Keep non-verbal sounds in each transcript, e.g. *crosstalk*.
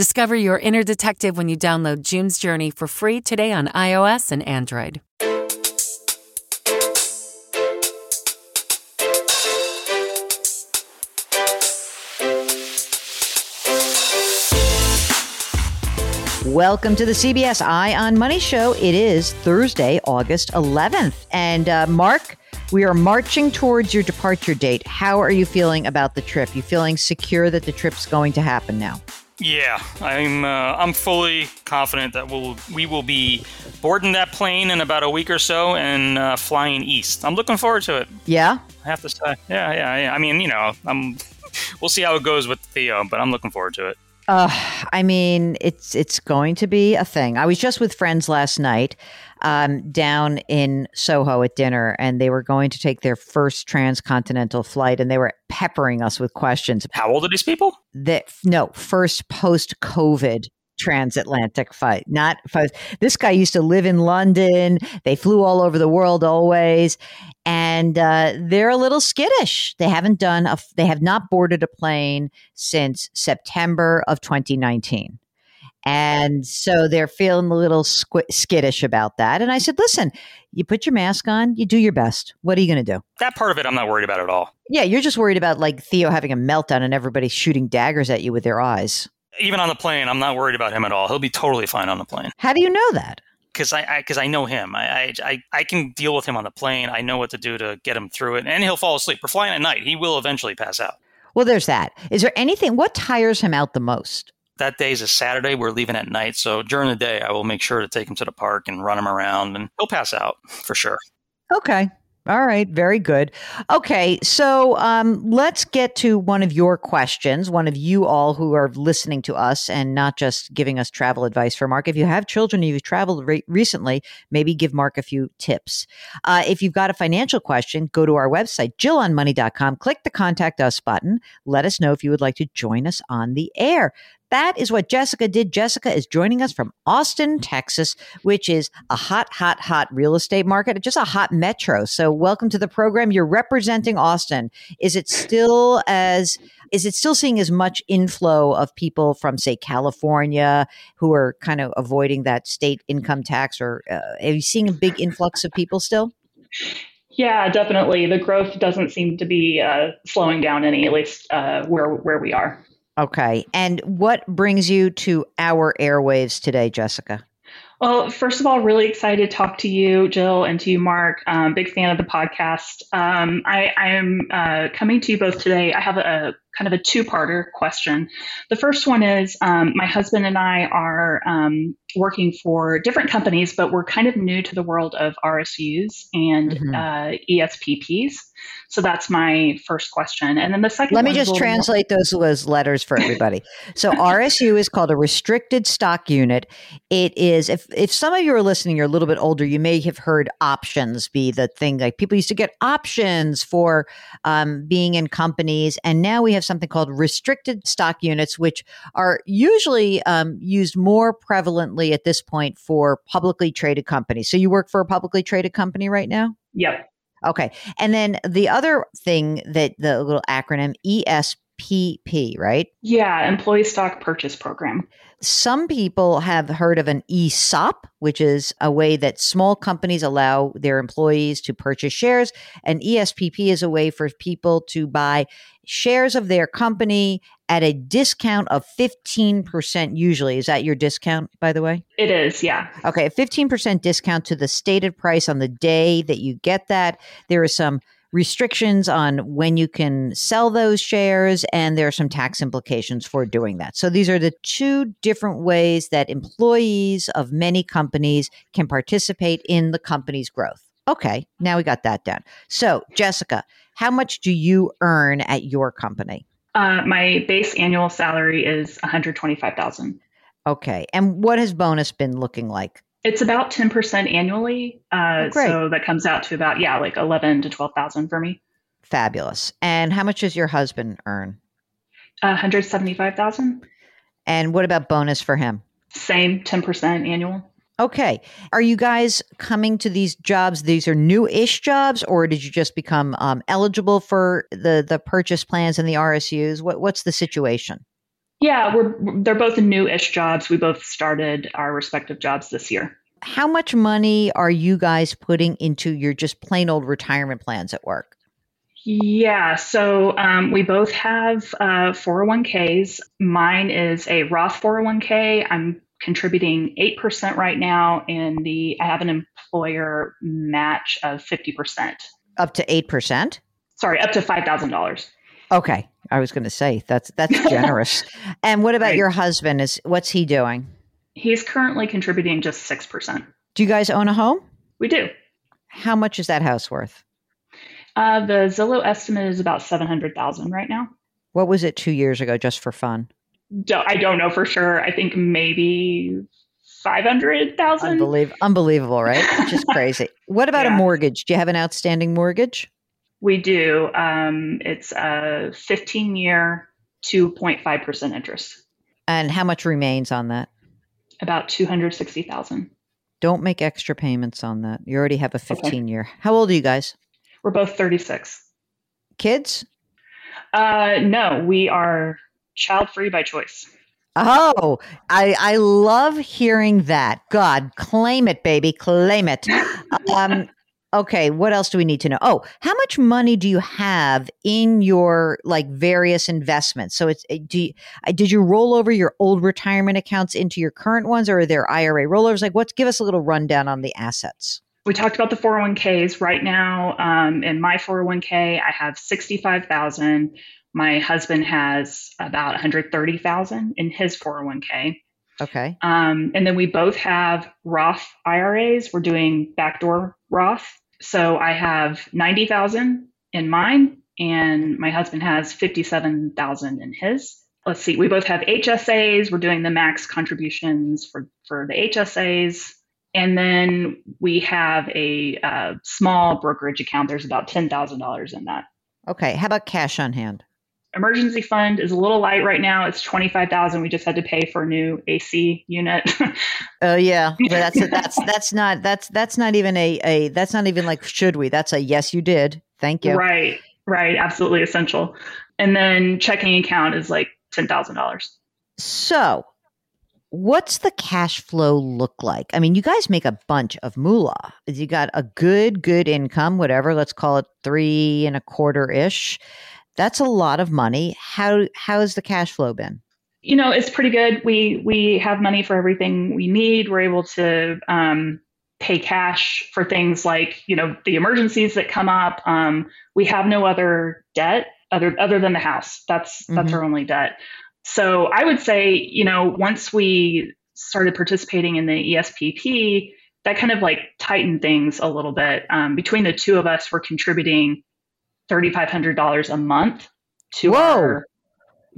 Discover your inner detective when you download June's Journey for free today on iOS and Android. Welcome to the CBS Eye on Money show. It is Thursday, August 11th. And uh, Mark, we are marching towards your departure date. How are you feeling about the trip? You feeling secure that the trip's going to happen now? Yeah, I'm. Uh, I'm fully confident that we'll we will be boarding that plane in about a week or so and uh, flying east. I'm looking forward to it. Yeah, I have to say. Yeah, yeah, yeah. I mean, you know, I'm. We'll see how it goes with Theo, but I'm looking forward to it. Uh, I mean, it's it's going to be a thing. I was just with friends last night um, down in Soho at dinner, and they were going to take their first transcontinental flight, and they were peppering us with questions. How old are these people? That no, first post COVID transatlantic flight. Not this guy used to live in London. They flew all over the world always, and uh, they're a little skittish. They haven't done a. They have not boarded a plane since September of 2019. And so they're feeling a little squ- skittish about that. And I said, listen, you put your mask on, you do your best. What are you going to do? That part of it, I'm not worried about at all. Yeah, you're just worried about like Theo having a meltdown and everybody shooting daggers at you with their eyes even on the plane, I'm not worried about him at all. He'll be totally fine on the plane. How do you know that? Because I because I, I, know him. I, I I can deal with him on the plane. I know what to do to get him through it, and he'll fall asleep. We're flying at night. He will eventually pass out. Well, there's that. Is there anything? What tires him out the most? That day is a Saturday. We're leaving at night, so during the day, I will make sure to take him to the park and run him around, and he'll pass out for sure. Okay. All right, very good. Okay, so um, let's get to one of your questions. One of you all who are listening to us and not just giving us travel advice for Mark. If you have children, and you've traveled re- recently, maybe give Mark a few tips. Uh, if you've got a financial question, go to our website, jillonmoney.com, click the contact us button. Let us know if you would like to join us on the air. That is what Jessica did. Jessica is joining us from Austin, Texas, which is a hot, hot, hot real estate market, just a hot metro. So, welcome to the program. You're representing Austin. Is it still as is it still seeing as much inflow of people from, say, California who are kind of avoiding that state income tax, or uh, are you seeing a big influx of people still? Yeah, definitely. The growth doesn't seem to be uh, slowing down any, at least uh, where where we are. Okay. And what brings you to our airwaves today, Jessica? Well, first of all, really excited to talk to you, Jill, and to you, Mark. Um, big fan of the podcast. Um, I, am uh, coming to you both today. I have a, kind of a two-parter question. The first one is um, my husband and I are um, working for different companies, but we're kind of new to the world of RSUs and mm-hmm. uh, ESPPs. So that's my first question. And then the second Let me just translate more- those, those letters for everybody. so RSU is called a restricted stock unit. It is if if some of you are listening, you're a little bit older, you may have heard options be the thing like people used to get options for um, being in companies, and now we have something called restricted stock units, which are usually um, used more prevalently at this point for publicly traded companies. So you work for a publicly traded company right now? Yep. Okay. And then the other thing that the little acronym ESPP, right? Yeah, Employee Stock Purchase Program. Some people have heard of an ESOP, which is a way that small companies allow their employees to purchase shares. And ESPP is a way for people to buy shares of their company at a discount of 15% usually. Is that your discount, by the way? It is, yeah. Okay, a 15% discount to the stated price on the day that you get that. There are some restrictions on when you can sell those shares, and there are some tax implications for doing that. So, these are the two different ways that employees of many companies can participate in the company's growth. Okay, now we got that down. So, Jessica, how much do you earn at your company? Uh, my base annual salary is 125,000. Okay, and what has bonus been looking like? It's about 10% annually. Uh, Oh, so that comes out to about, yeah, like 11 to 12,000 for me. Fabulous. And how much does your husband earn? Uh, 175,000. And what about bonus for him? Same 10% annual. Okay. Are you guys coming to these jobs? These are new-ish jobs, or did you just become um, eligible for the the purchase plans and the RSUs? What what's the situation? Yeah, we're they're both new-ish jobs. We both started our respective jobs this year. How much money are you guys putting into your just plain old retirement plans at work? Yeah, so um, we both have uh, 401ks. Mine is a Roth 401k. I'm contributing 8% right now, and the I have an employer match of 50%. Up to eight percent. Sorry, up to $5,000. Okay, I was going to say that's that's generous. *laughs* and what about Right. your husband? Is what's he doing? He's currently contributing just 6%. Do you guys own a home? We do. How much is that house worth? Uh, the Zillow estimate is about 700,000 right now. What was it two years ago, just for fun? Don't, I don't know for sure. I think maybe 500,000. Unbelievable, unbelievable, right? Just *laughs* crazy. What about a mortgage? Do you have an outstanding mortgage? We do. Um, it's a 15 year, 2.5% interest, And how much remains on that? about 260,000. Don't make extra payments on that. You already have a 15 year. How old are you guys? We're both 36. Kids? Uh, no, we are child free by choice. Oh, I I love hearing that. God, claim it, baby, claim it. Um, *laughs* okay, what else do we need to know? Oh, how much money do you have in your like various investments? So it's do you, did you roll over your old retirement accounts into your current ones, or are there IRA rollovers? Like, what? Give us a little rundown on the assets. We talked about the 401ks. Right now, um, in my 401k, I have 65,000. My husband has about 130,000 in his 401k. Okay, Um, and then we both have Roth IRAs. We're doing backdoor Roth. So I have 90,000 in mine and my husband has 57,000 in his. Let's see. We both have HSAs. We're doing the max contributions for, for the HSAs. And then we have a uh, small brokerage account. There's about $10,000 in that. okay. How about cash on hand? Emergency fund is a little light right now. It's 25,000. We just had to pay for a new AC unit. *laughs* Oh yeah, *laughs* but that's that's that's not that's that's not even a a that's not even like should we? That's a yes, you did. Thank you. Right, right, absolutely essential. And then checking account is like ten thousand dollars. So, what's the cash flow look like? I mean, you guys make a bunch of moolah. You got a good, good income, whatever. Let's call it three and a quarter ish. That's a lot of money. How how has the cash flow been? You know, it's pretty good. We we have money for everything we need. We're able to um, pay cash for things like you know the emergencies that come up. Um, we have no other debt other other than the house. That's that's Mhm. our only debt. So I would say you know once we started participating in the ESPP, that kind of like tightened things a little bit. Um, between the two of us, we're contributing thirty five hundred dollars a month to Whoa. our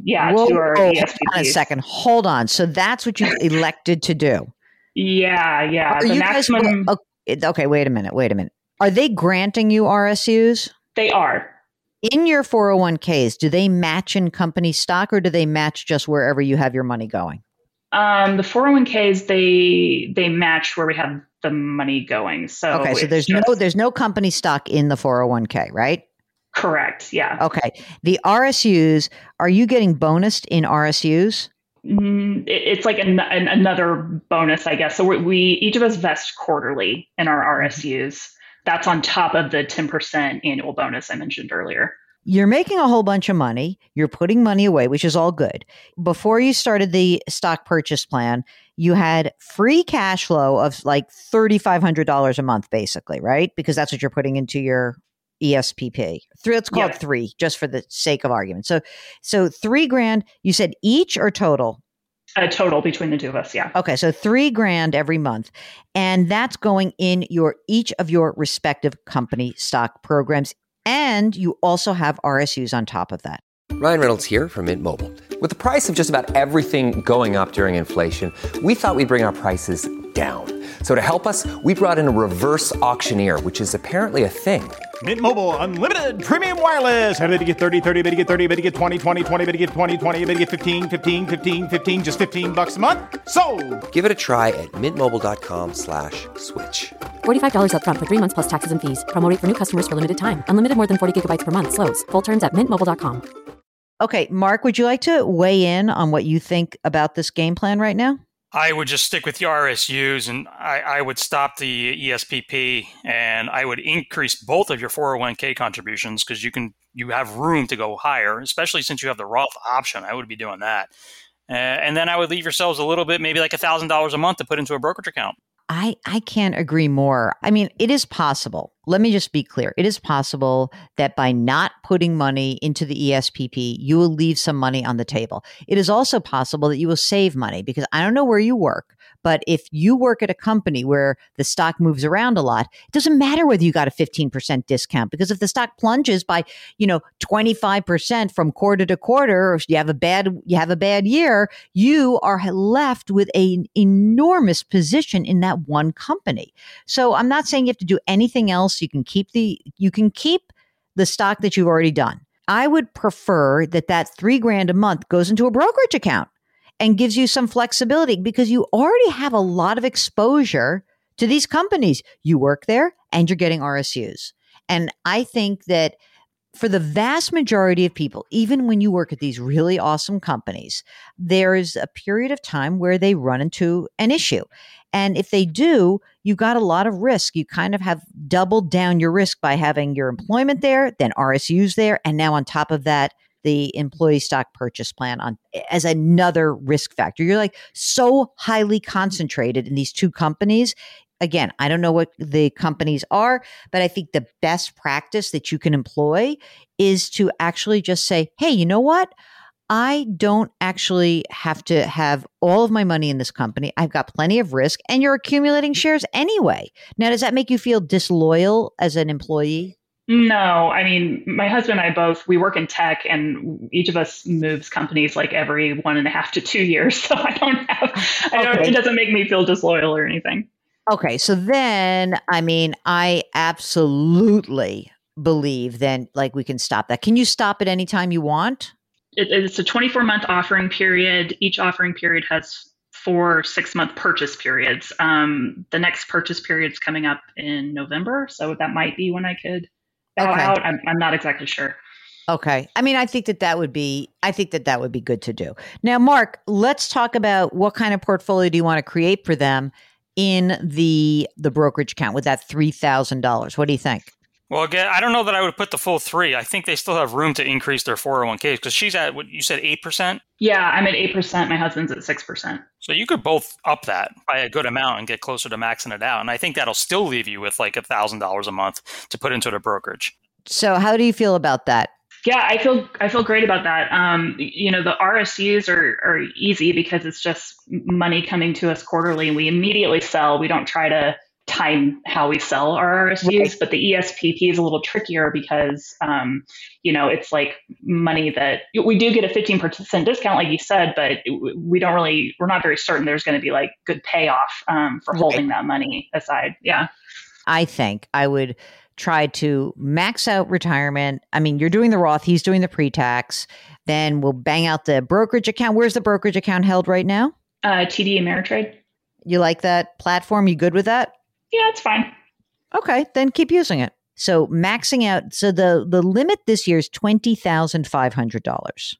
yeah Whoa, to our whoa, hold on a second. Hold on. So that's what you *laughs* elected to do. Yeah, yeah. Are the you maximum oh, it- okay, wait a minute. Wait a minute. Are they granting you RSUs? they are. In your 401ks, do they match in company stock or do they match just wherever you have your money going? Um, the 401ks they they match where we have the money going. So Okay, so there's no there's no company stock in the 401k, right? Correct. Yeah. Okay. The RSUs, are you getting bonused in RSUs? Mm, it- it's like an, an, another bonus, I guess. So we, we each of us vest quarterly in our Mm-hmm. RSUs. That's on top of the 10% annual bonus I mentioned earlier. You're making a whole bunch of money. You're putting money away, which is all good. Before you started the stock purchase plan, you had free cash flow of like $3,500 a month, basically, right? Because that's what you're putting into your ESPP. Three, let's call Yeah. it three, just for the sake of argument. So, so three grand. You said each or total? A total between the two of us, yeah. Okay, so three grand every month, and that's going in your each of your respective company stock programs, and you also have RSUs on top of that. Ryan Reynolds here from Mint Mobile. With the price of just about everything going up during inflation, we thought we'd bring our prices down. So to help us, we brought in a reverse auctioneer, which is apparently a thing. Mint Mobile unlimited premium wireless. Have to get 30, 30, bit to get 30, bit to get 20, 20, 20, bit to get 20, 20, bit to get 15, 15, 15, 15 just 15 bucks a month. So, Give it a try at mintmobile.com/switch. slash $45 upfront for three months plus taxes and fees. Promo rate for new customers for limited time. Unlimited more than 40 gigabytes per month. Slows. Full terms at mintmobile.com. Okay, Mark, would you like to weigh in on what you think about this game plan right now? I would just stick with the RSUs and I, I, would stop the ESPP and I would increase both of your 401k contributions because you can you have room to go higher, especially since you have the Roth option. I would be doing that. Uh, and then I would leave yourselves a little bit, maybe like a thousand dollars a month to put into a brokerage account. I, I can't agree more. I mean, it is possible. Let me just be clear. It is possible that by not putting money into the ESPP, you will leave some money on the table. It is also possible that you will save money because I don't know where you work, but if you work at a company where the stock moves around a lot, it doesn't matter whether you got a 15% discount because if the stock plunges by, you know, 25% from quarter to quarter, or you have a bad you have a bad year, you are left with an enormous position in that one company. So I'm not saying you have to do anything else. You can keep the you can keep the stock that you've already done. I would prefer that that 3 grand a month goes into a brokerage account and gives you some flexibility because you already have a lot of exposure to these companies. You work there and you're getting RSUs. And I think that for the vast majority of people, even when you work at these really awesome companies, there is a period of time where they run into an issue. And if they do, you've got a lot of risk. You kind of have doubled down your risk by having your employment there, then RSUs there, and now on top of that, the employee stock purchase plan on as another risk factor. You're like so highly concentrated in these two companies. Again, I don't know what the companies are, but I think the best practice that you can employ is to actually just say, hey, you know what? I don't actually have to have all of my money in this company. I've got plenty of risk, and you're accumulating shares anyway. Now, does that make you feel disloyal as an employee? No, I mean, my husband and I both, we work in tech and each of us moves companies like every one and a half to two years. *laughs* So I don't have, I don't, it doesn't make me feel disloyal or anything. Okay. So then, I mean, I absolutely believe then like we can stop that. Can you stop it anytime you want? It, it's a 24 month offering period. Each offering period has four six month purchase periods. Um, the next purchase period is coming up in November. So that might be when I could bow okay. out. I'm, I'm not exactly sure. Okay. I mean, I think that that would be, I think that that would be good to do. Now, Mark, let's talk about what kind of portfolio do you want to create for them in the the brokerage account with that three thousand dollars? What do you think? Well, again, I don't know that I would put the full three. I think they still have room to increase their 401ks because she's at what you said, 8%? Yeah, I'm at 8%. My husband's at 6%. So you could both up that by a good amount and get closer to maxing it out. And I think that'll still leave you with like $1,000 a month to put into the brokerage. So, how do you feel about that? Yeah, I feel I feel great about that. Um, you know, the RSUs are are easy because it's just money coming to us quarterly, and we immediately sell. We don't try to time how we sell our RSUs, right. but the ESPP is a little trickier because, um, you know, it's like money that we do get a 15% discount, like you said, but we don't really, we're not very certain there's going to be like good payoff um, for holding right. that money aside. Yeah. I think I would try to max out retirement. I mean, you're doing the Roth, he's doing the pre tax. Then we'll bang out the brokerage account. Where's the brokerage account held right now? Uh, TD Ameritrade. You like that platform? You good with that? Yeah, it's fine. Okay, then keep using it. So maxing out. So the the limit this year is twenty thousand five hundred dollars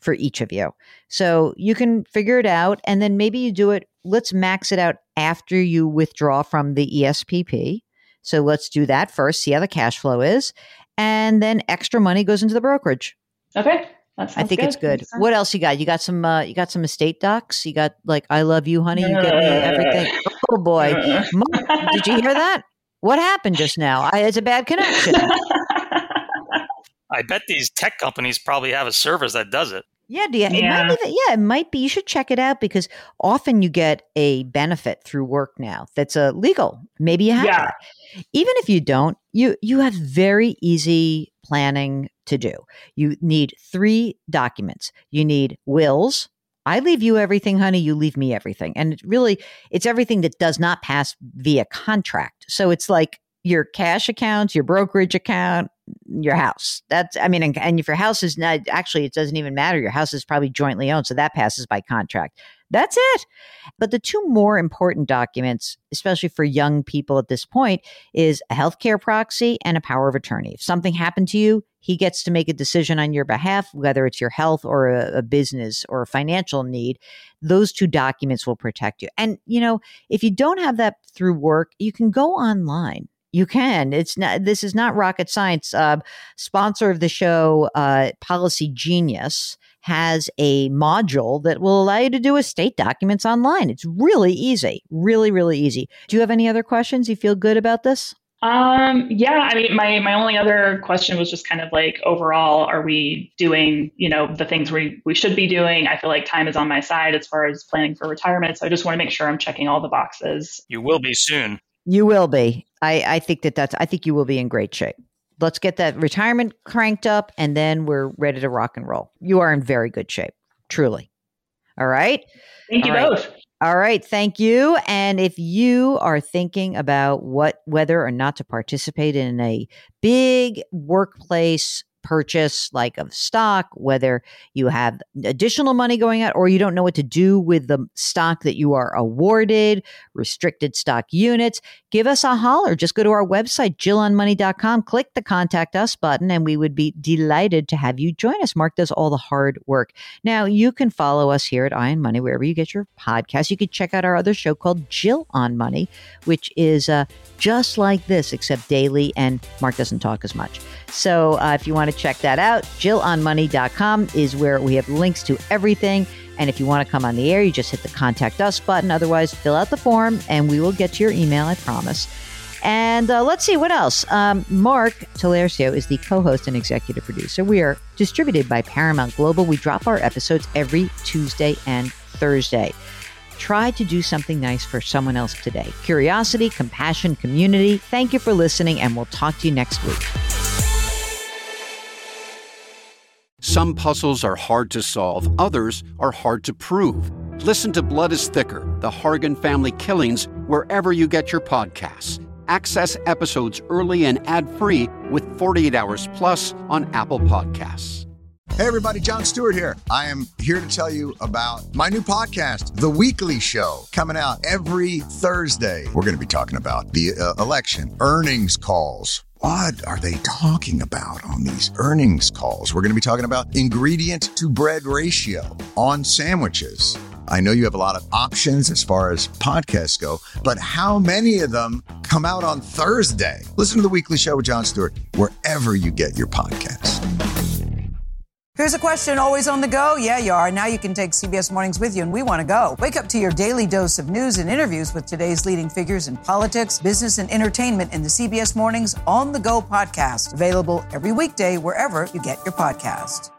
for each of you. So you can figure it out, and then maybe you do it. Let's max it out after you withdraw from the ESPP. So let's do that first. See how the cash flow is, and then extra money goes into the brokerage. Okay. I think good. it's good. What else you got? You got some. Uh, you got some estate docs. You got like "I love you, honey." You get me *laughs* everything. Oh boy, did you hear that? What happened just now? I, it's a bad connection. I bet these tech companies probably have a service that does it. Yeah, do you, it might be that, yeah, it might be. You should check it out because often you get a benefit through work now that's a uh, legal. Maybe you have yeah. That. Even if you don't, you you have very easy planning to do. You need three documents. You need wills. I leave you everything, honey. You leave me everything. And it really, it's everything that does not pass via contract. So it's like your cash accounts, your brokerage account, your house. That's, I mean, and, and if your house is not, actually, it doesn't even matter. Your house is probably jointly owned. So that passes by contract. That's it. But the two more important documents, especially for young people at this point, is a healthcare proxy and a power of attorney. If something happened to you, he gets to make a decision on your behalf, whether it's your health or a, a business or a financial need. Those two documents will protect you. And, you know, if you don't have that through work, you can go online you can. It's not. This is not rocket science. Uh, sponsor of the show, uh, Policygenius, has a module that will allow you to do estate documents online. It's really easy. Really, really easy. Do you have any other questions? You feel good about this? Um, yeah, I mean, my, my only other question was just kind of like overall, are we doing, you know, the things we, we should be doing? I feel like time is on my side as far as planning for retirement. So I just want to make sure I'm checking all the boxes. You will be soon. You will be. I, I think that that's, I think you will be in great shape. Let's get that retirement cranked up and then we're ready to rock and roll. You are in very good shape, truly. All right. Thank you All both. Right. All right, thank you. And if you are thinking about what whether or not to participate in a big workplace purchase, like of stock, whether you have additional money going out or you don't know what to do with the stock that you are awarded, restricted stock units, give us a holler. Just go to our website, jillonmoney.com, click the contact us button, and we would be delighted to have you join us. Mark does all the hard work. Now, you can follow us here at Eye on Money, wherever you get your podcast. You can check out our other show called Jill on Money, which is uh, just like this, except daily, and Mark doesn't talk as much. So uh, if you want to check that out, jillonmoney.com is where we have links to everything. And if you want to come on the air, you just hit the contact us button. Otherwise, fill out the form and we will get to your email, I promise. And uh, let's see what else. Um, Mark Talercio is the co host and executive producer. We are distributed by Paramount Global. We drop our episodes every Tuesday and Thursday. Try to do something nice for someone else today. Curiosity, compassion, community. Thank you for listening, and we'll talk to you next week. Some puzzles are hard to solve, others are hard to prove. Listen to Blood is Thicker The Hargan Family Killings wherever you get your podcasts. Access episodes early and ad free with 48 Hours Plus on Apple Podcasts. Hey, everybody, Jon Stewart here. I am here to tell you about my new podcast, The Weekly Show, coming out every Thursday. We're going to be talking about the uh, election, earnings calls what are they talking about on these earnings calls? We're going to be talking about ingredient to bread ratio on sandwiches. I know you have a lot of options as far as podcasts go, but how many of them come out on Thursday? Listen to the weekly show with Jon Stewart wherever you get your podcasts. Here's a question always on the go. Yeah, you are. Now you can take CBS Mornings with you, and we want to go. Wake up to your daily dose of news and interviews with today's leading figures in politics, business, and entertainment in the CBS Mornings On the Go podcast. Available every weekday wherever you get your podcast.